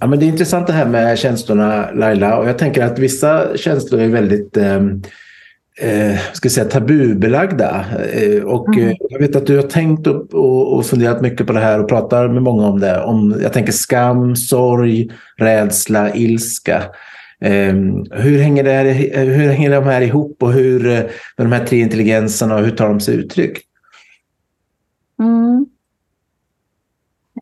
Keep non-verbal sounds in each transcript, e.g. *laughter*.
Ja, men det är intressant det här med känslorna Laila och jag tänker att vissa känslor är väldigt ehm, eh, ska säga, tabubelagda. Eh, och mm. Eh, jag vet att du har tänkt och, och, och, funderat mycket på det här och pratar med många om det. Om, jag tänker skam, sorg, rädsla, ilska. Eh, hur, hänger det här, hur hänger de här ihop och hur, med de här tre intelligenserna och hur tar de sig uttryck? Mm.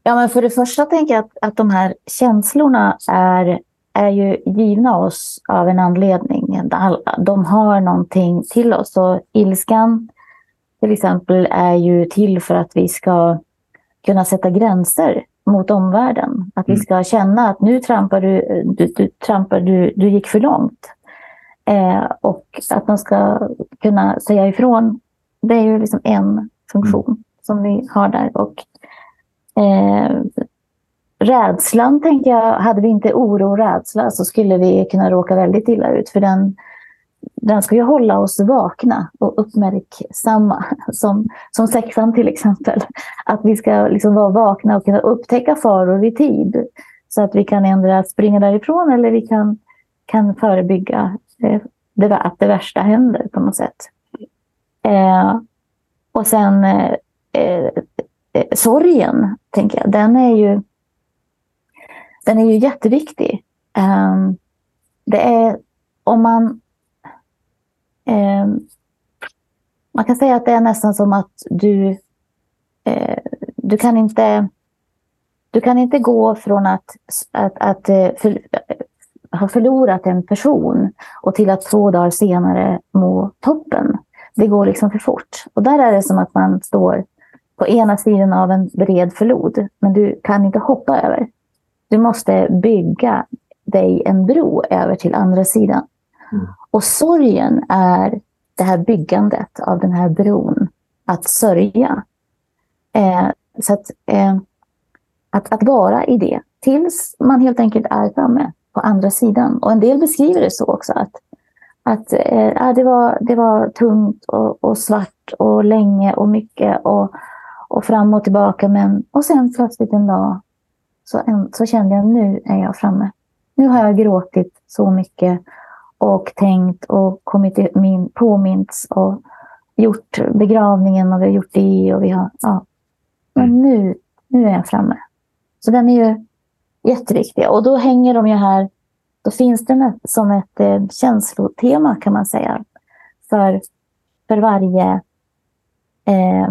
Ja, men för det första tänker jag att, att de här känslorna är, är ju givna oss av en anledning. De har någonting till oss. Och ilskan till exempel är ju till för att vi ska kunna sätta gränser mot omvärlden. Att vi mm. ska känna att nu trampar du, du, du, trampar du, du gick för långt. Eh, och att man ska kunna säga ifrån. Det är ju liksom en funktion mm. som vi har där. Och Eh, rädslan tänker jag, hade vi inte oro och rädsla så skulle vi kunna råka väldigt illa ut. För den, den ska ju hålla oss vakna och uppmärksamma. *laughs* Som, som sexan till exempel. Att vi ska liksom vara vakna och kunna upptäcka faror i tid. Så att vi kan ändra springa därifrån eller vi kan, kan förebygga eh, det, att det värsta händer på något sätt. Eh, och sen eh, eh, Eh, sorgen, tänker jag, den är ju, den är ju jätteviktig. Um, det är om man... Um, man kan säga att det är nästan som att du, uh, du kan inte du kan inte gå från att, att, att eh, för, ha förlorat en person och till att två dagar senare må toppen. Det går liksom för fort. Och där är det som att man står på ena sidan av en bred flod, men du kan inte hoppa över. Du måste bygga dig en bro över till andra sidan. Mm. Och sorgen är det här byggandet av den här bron, att sörja. Eh, så att, eh, att, att vara i det tills man helt enkelt är framme på andra sidan. Och en del beskriver det så också att, att eh, det, var, det var tungt och, och svart och länge och mycket. Och, och fram och tillbaka. Men, och sen plötsligt en dag så, en, så kände jag nu är jag framme. Nu har jag gråtit så mycket och tänkt och kommit min, påmints och gjort begravningen och vi har gjort det och vi har... Ja. Men mm. nu, nu är jag framme. Så den är ju jätteviktig. Och då hänger de ju här... Då finns den som ett eh, känslotema kan man säga. För, för varje eh,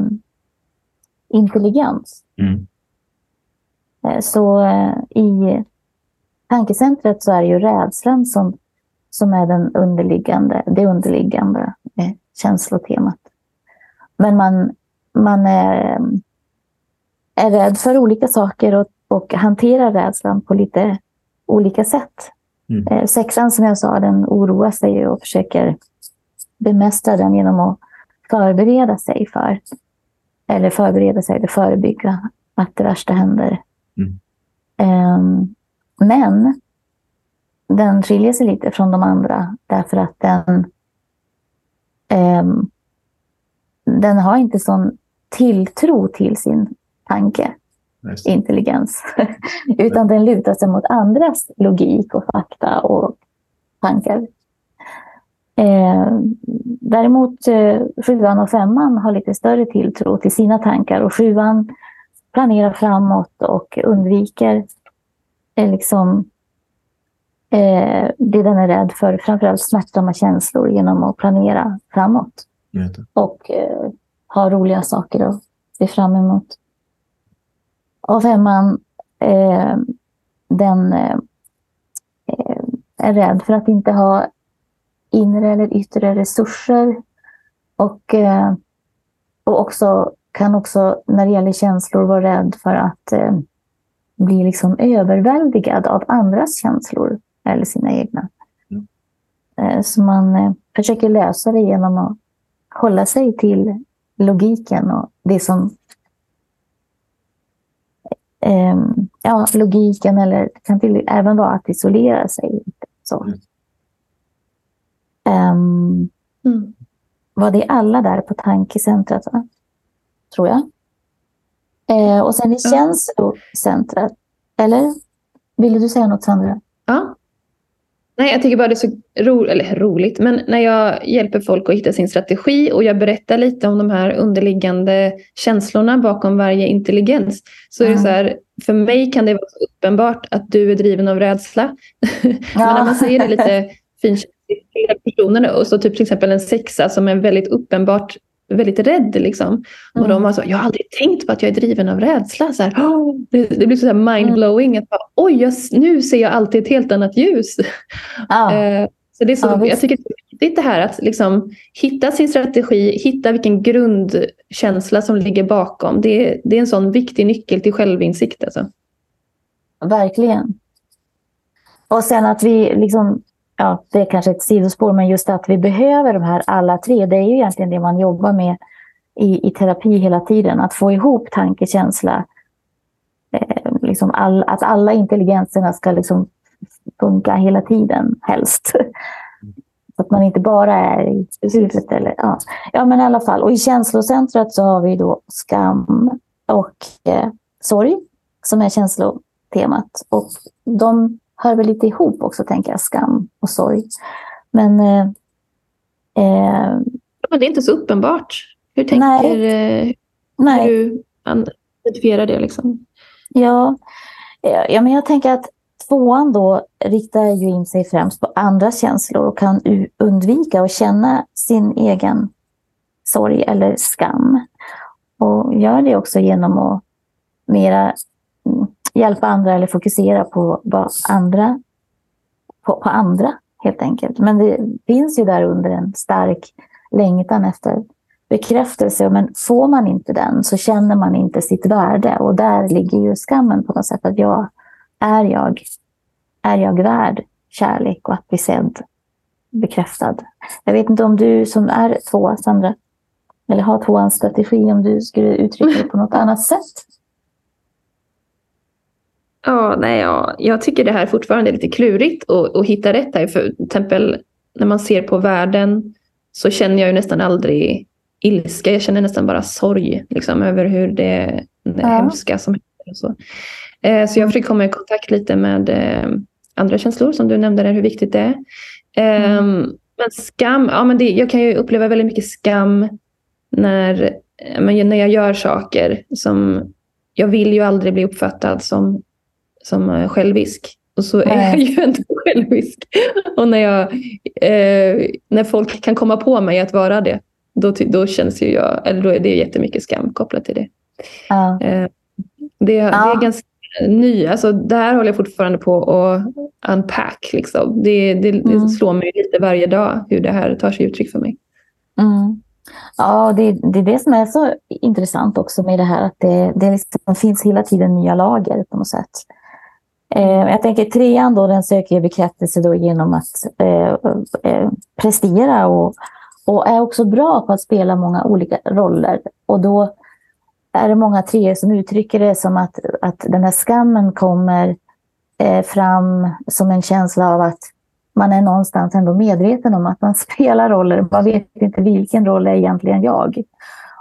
intelligens. Mm. Eh, så eh, i tankecentret så är det ju rädslan som, som är den underliggande, det underliggande eh, känslotemat. Men man, man är, är rädd för olika saker och, och hanterar rädslan på lite olika sätt. Mm. Sexan som jag sa, den oroar sig och försöker bemästra den genom att förbereda sig för eller förbereda sig eller förebygga att det värsta händer. Mm. Um, men den skiljer sig lite från de andra därför att den, um, den har inte sån tilltro till sin tanke, intelligens. *laughs* Utan den lutar sig mot andras logik och fakta och tankar. Eh, däremot eh, sjuan och femman har lite större tilltro till sina tankar och sjuan planerar framåt och undviker eh, liksom, eh, det den är rädd för, framförallt smärtsamma känslor genom att planera framåt. Och eh, ha roliga saker att se fram emot. Och femman, eh, den eh, är rädd för att inte ha inre eller yttre resurser. Och, eh, och också, kan också när det gäller känslor vara rädd för att eh, bli liksom överväldigad av andras känslor eller sina egna. Mm. Eh, så man försöker lösa det genom att hålla sig till logiken och det som ja, logiken eller det kan till, även vara att isolera sig. Så. Mm. Um, mm. Var det alla där på tankecentret? Va? Tror jag. Eh, och sen i känslocentret, eller? Ville du säga något Sandra? Ja. Nej, jag tycker bara det är så ro eller roligt, men när jag hjälper folk att hitta sin strategi och jag berättar lite om de här underliggande känslorna bakom varje intelligens. Så är det så här, för mig kan det vara uppenbart att du är driven av rädsla. Ja. *laughs* men när man säger det lite *laughs* finkänsligt till personerna och så typ till exempel en sexa som är väldigt uppenbart väldigt rädd. Liksom. Mm. Och de var så, jag har aldrig tänkt på att jag är driven av rädsla. Så här, det, det, blir så mindblowing. Mm. Att Oj, jag, nu ser jag alltid ett helt annat ljus. Ah. *laughs* så det är så, ah, jag tycker det är viktigt det här att liksom, hitta sin strategi, hitta vilken grundkänsla som ligger bakom. Det, det är en sån viktig nyckel till självinsikt. Alltså. Verkligen. Och sen att vi liksom ja, det är kanske ett sidospår, men just att vi behöver de här alla tre, det är ju egentligen det man jobbar med i, i terapi hela tiden. Att få ihop tanke, känsla, eh, liksom all, att alla intelligenserna ska liksom funka hela tiden, helst. Så att man inte bara är i huvudet. Eller, ja. ja, men i alla fall. Och i känslocentret så har vi då skam och eh, sorg som är känslotemat. Och de hör väl lite ihop också, tänker jag, skam och sorg. Men... Eh, eh, men det är inte så uppenbart. Hur tänker nej, hur nej. du identifierar det? Liksom? Ja, eh, ja, men jag tänker att tvåan då riktar ju in sig främst på andra känslor och kan undvika att känna sin egen sorg eller skam. Och gör det också genom att mera mm, hjälpa andra eller fokusera på, vad andra, på, på andra helt enkelt. Men det finns ju där under en stark längtan efter bekräftelse. Men får man inte den så känner man inte sitt värde. Och där ligger ju skammen på något sätt. Att jag, är jag, är jag värd kärlek och att bli sedd, bekräftad? Jag vet inte om du som är två, Sandra, eller har tvåans strategi, om du skulle uttrycka det på något annat sätt? Ja, nej, ja. Jag tycker det här fortfarande är lite klurigt att, hitta rätt här. För till exempel när man ser på världen så känner jag ju nästan aldrig ilska. Jag känner nästan bara sorg liksom, över hur det, det ja. hemska som händer. Och så. Eh, så jag försöker komma i kontakt lite med eh, andra känslor som du nämnde där, hur viktigt det är. Eh, mm. Men skam, ja, men det, jag kan ju uppleva väldigt mycket skam när, men, när jag gör saker som jag vill ju aldrig bli uppfattad som som självisk. Och så är jag ju ändå *laughs* självisk. Och när, jag, eh, när folk kan komma på mig att vara det, då, då känns ju jag, eller då är det jättemycket skam kopplat till det. Ja. Eh, det, ja. det är ganska ny, alltså det här håller jag fortfarande på att unpack. Liksom. Det, det, mm. det slår mig lite varje dag hur det här tar sig uttryck för mig. Mm. Ja, det, det är det som är så intressant också med det här att det, det liksom finns hela tiden nya lager på något sätt. Eh, jag tänker trean då, den söker bekräftelse då genom att eh, eh, prestera och, och är också bra på att spela många olika roller. Och då är det många treor som uttrycker det som att, att den här skammen kommer eh, fram som en känsla av att man är någonstans ändå medveten om att man *laughs* spelar roller. Man vet inte vilken roll är egentligen jag.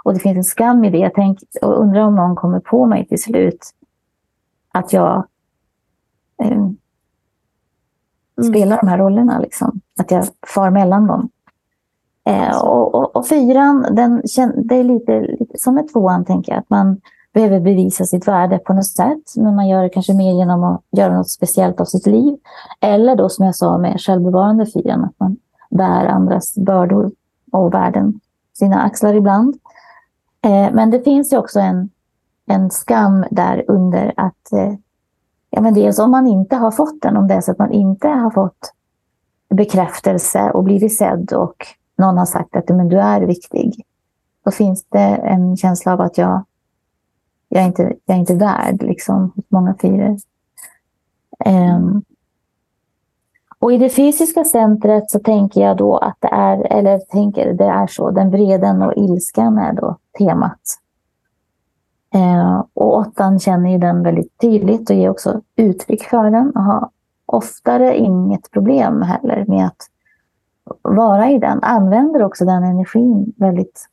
Och det finns en skam i det. Jag tänk, och undrar om någon kommer på mig till slut att jag eh, mm. spela de här rollerna. Liksom. Att jag far mellan dem. Eh, och, och, och, fyran, den, det är lite, lite som ett tvåan, tänker jag. Att man behöver bevisa sitt värde på något sätt. Men man gör det kanske mer genom att göra något speciellt av sitt liv. Eller då som jag sa med självbevarande fyran, att man bär andras bördor och värden sina axlar ibland. Eh, men det finns ju också en, en skam där under att eh, Ja, men dels om man inte har fått den, om det är så att man inte har fått bekräftelse och blivit sedd och någon har sagt att men du är viktig. Då finns det en känsla av att jag, jag, är, inte, jag är inte värd, liksom, hos många fyror. Um, ehm, och i det fysiska centret så tänker jag då att det är, eller tänker det är så, den vreden och ilskan är då temat. Eh, och åttan känner ju den väldigt tydligt och ger också uttryck för den och har oftare inget problem heller med att vara i den. Använder också den energin väldigt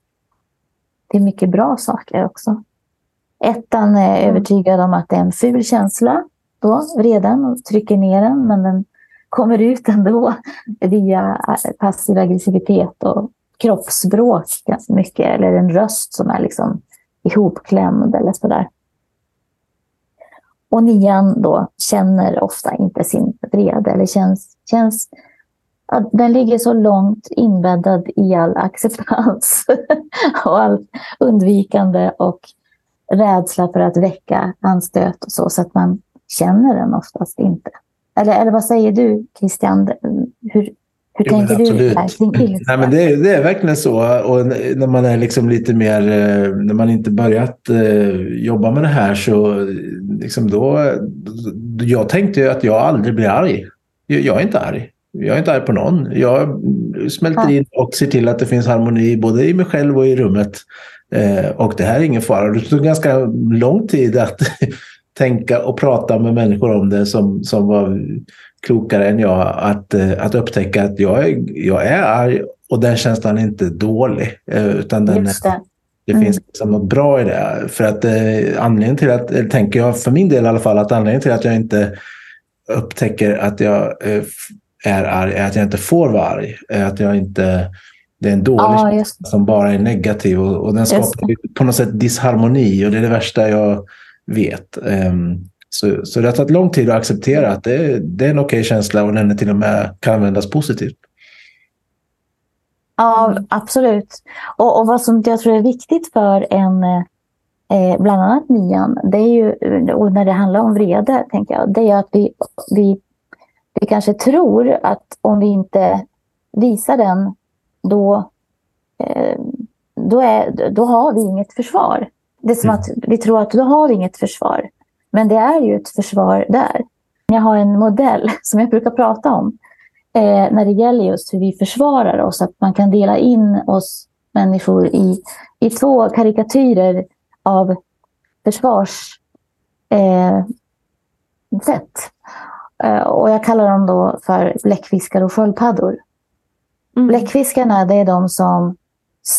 till mycket bra saker också. Ettan är mm. övertygad om att det är en ful känsla då, vreden, och trycker ner den, men den kommer ut ändå via passiv aggressivitet och kroppsspråk ganska mycket, eller en röst som är liksom ihopklämd eller sådär. Och nian då känner ofta inte sin vrede eller känns, känns den ligger så långt inbäddad i all acceptans *laughs* och allt undvikande och rädsla för att väcka anstöt och så, så att man känner den oftast inte. Eller, eller vad säger du, Christian? Hur, hur jo, tänker du kring Nej, men det, är, det är verkligen så. Och när man är liksom lite mer, eh, när man inte börjat eh, jobba med det här så liksom då, jag tänkte ju att jag aldrig blir arg. Jag är inte arg. Jag är inte arg på någon. Jag smälter in och ser till att det finns harmoni både i mig själv och i rummet. Eh, och det här är ingen fara. Det tog ganska lång tid att *laughs* tänka och prata med människor om det som, som var klokare än jag. Att, eh, att upptäcka att jag är, jag är arg och den känslan är inte dålig. Eh, utan den Just det. Det mm. finns liksom något bra i det. För att eh, anledningen till att, tänker jag för min del i alla fall, att anledningen till att jag inte upptäcker att jag eh, är arg är att jag inte får vara arg. Att jag inte, det är en dålig ja, känsla som bara är negativ och, och den skapar på något sätt disharmoni och det är det värsta jag vet. Um, så, så det har tagit lång tid att acceptera att det, det är en okej okay känsla och den till och med kan användas positivt. Ja, absolut. Och, och vad som jag tror är viktigt för en, eh, bland annat nian, det är ju, och när det handlar om vrede, tänker jag, det är att vi, vi vi kanske tror att om vi inte visar den, då, eh, då, är, då har vi inget försvar. Det är som mm. att vi tror att då har vi inget försvar. Men det är ju ett försvar där. Jag har en modell som jag brukar prata om eh, när det gäller just hur vi försvarar oss. Att man kan dela in oss människor i, i två karikatyrer av försvarssätt. Eh, Eh, och jag kallar dem då för bläckfiskar och sköldpaddor. Mm. Bläckfiskarna det är de som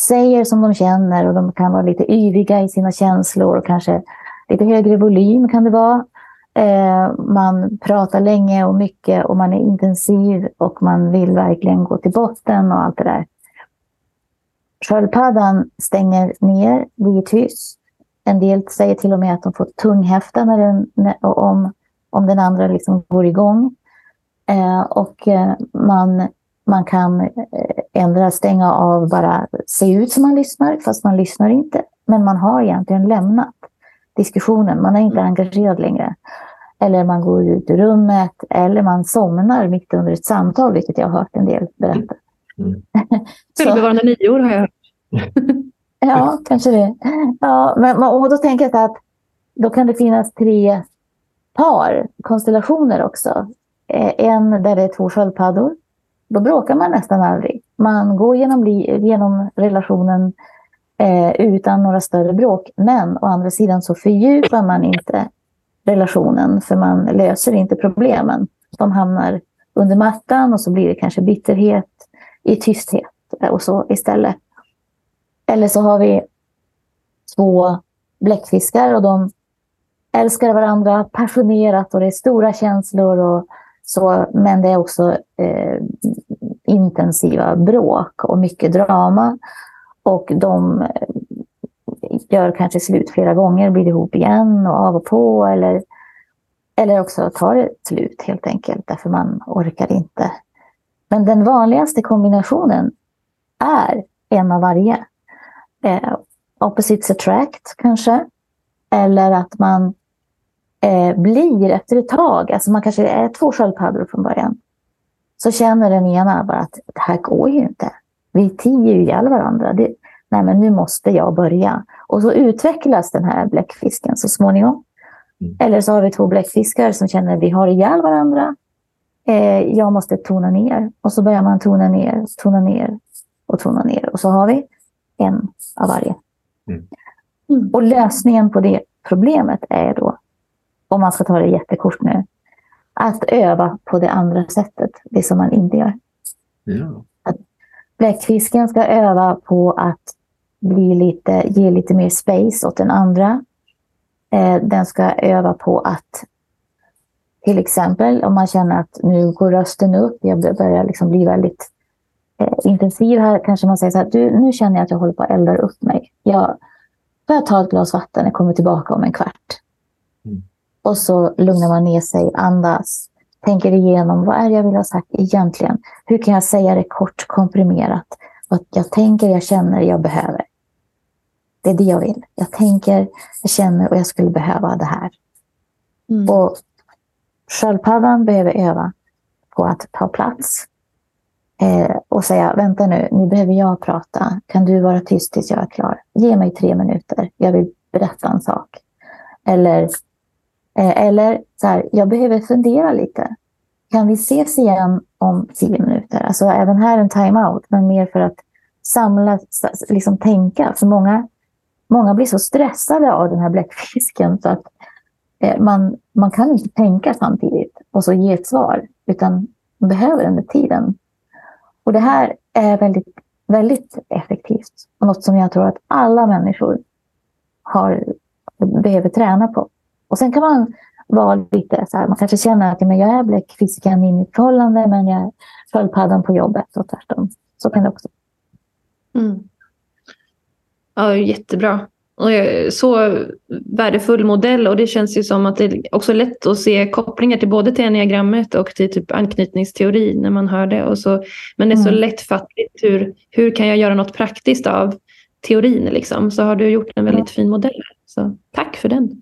säger som de känner och de kan vara lite yviga i sina känslor och kanske lite högre volym kan det vara. Eh, man pratar länge och mycket och man är intensiv och man vill verkligen gå till botten och allt det där. Sköldpaddan stänger ner, blir tyst. En del säger till och med att de får tunghäfta när den, om om den andra liksom går igång. Eh, och eh, man, man kan eh, ändra, stänga av, bara se ut som man lyssnar, fast man lyssnar inte. Men man har egentligen lämnat diskussionen, man är inte mm. engagerad längre. Eller man går ut ur rummet, eller man somnar mitt under ett samtal, vilket jag har hört en del berätta. Mm. *laughs* Självbevarande nior har jag hört. *laughs* ja, kanske det. Ja, men, och då tänker jag att då kan det finnas tre par, konstellationer också. Eh, en där det är två sköldpaddor. Då bråkar man nästan aldrig. Man går genom, genom relationen eh, utan några större bråk. Men å andra sidan så fördjupar man inte relationen för man löser inte problemen. De hamnar under mattan och så blir det kanske bitterhet i tysthet eh, och så istället. Eller så har vi två bläckfiskar och de älskar varandra passionerat och det är stora känslor och så, men det är också eh, intensiva bråk och mycket drama. Och de eh, gör kanske slut flera gånger, blir ihop igen och av och på eller, eller också tar det slut helt enkelt därför man orkar inte. Men den vanligaste kombinationen är en av varje. Eh, opposites attract kanske. Eller att man eh, blir efter ett tag, alltså man kanske är två sköldpaddor från början, så känner den ena bara att det här går ju inte. Vi tiger ju ihjäl varandra. Det, nej, men nu måste jag börja. Och så utvecklas den här bläckfisken så småningom. Mm. Eller så har vi två bläckfiskar som känner att vi har ihjäl varandra. Eh, jag måste tona ner. Och så börjar man tona ner, tona ner och tona ner. Och så har vi en av varje. Mm. mm. Och lösningen på det problemet är då om man ska ta det jättekort nu, att öva på det andra sättet, det som man inte gör. Ja. Bläckfisken ska öva på att bli lite, ge lite mer space åt den andra. Eh, den ska öva på att till exempel om man känner att nu går rösten upp, jag börjar liksom bli väldigt eh, intensiv här, kanske man säger så här, du, nu känner jag att jag håller på att elda upp mig. Jag, jag ta ett glas vatten, jag kommer tillbaka om en kvart. Mm. Och så lugnar man ner sig, andas, tänker igenom vad är det jag vill ha sagt egentligen? Hur kan jag säga det kort, komprimerat? Vad jag tänker, jag känner, jag behöver. Det är det jag vill. Jag tänker, jag känner och jag skulle behöva det här. Mm. Och sköldpaddan behöver öva på att ta plats eh, och säga, vänta nu, nu behöver jag prata. Kan du vara tyst tills jag är klar? Ge mig tre minuter, jag vill berätta en sak. Eller, Eh, eller så här, jag behöver fundera lite. Kan vi ses igen om tio minuter? Alltså även här en time-out, men mer för att samla, liksom tänka. För många, många blir så stressade av den här bläckfisken så att eh, man, man kan inte tänka samtidigt och så ge ett svar, utan man behöver den där tiden. Och det här är väldigt, väldigt effektivt och något som jag tror att alla människor har, behöver träna på. Och sen kan man vara lite så här, man kanske känner att men jag är bläckfisken i mitt förhållande men jag är sköldpaddan på jobbet och tvärtom. Så kan det också mm. Ja, jättebra. Och så värdefull modell och det känns ju som att det är också lätt att se kopplingar till både till enneagrammet och till typ anknytningsteori när man hör det. Och så, men det är så mm. lättfattligt. Hur, hur kan jag göra något praktiskt av teorin? Liksom? Så har du gjort en väldigt fin modell. Så tack för den.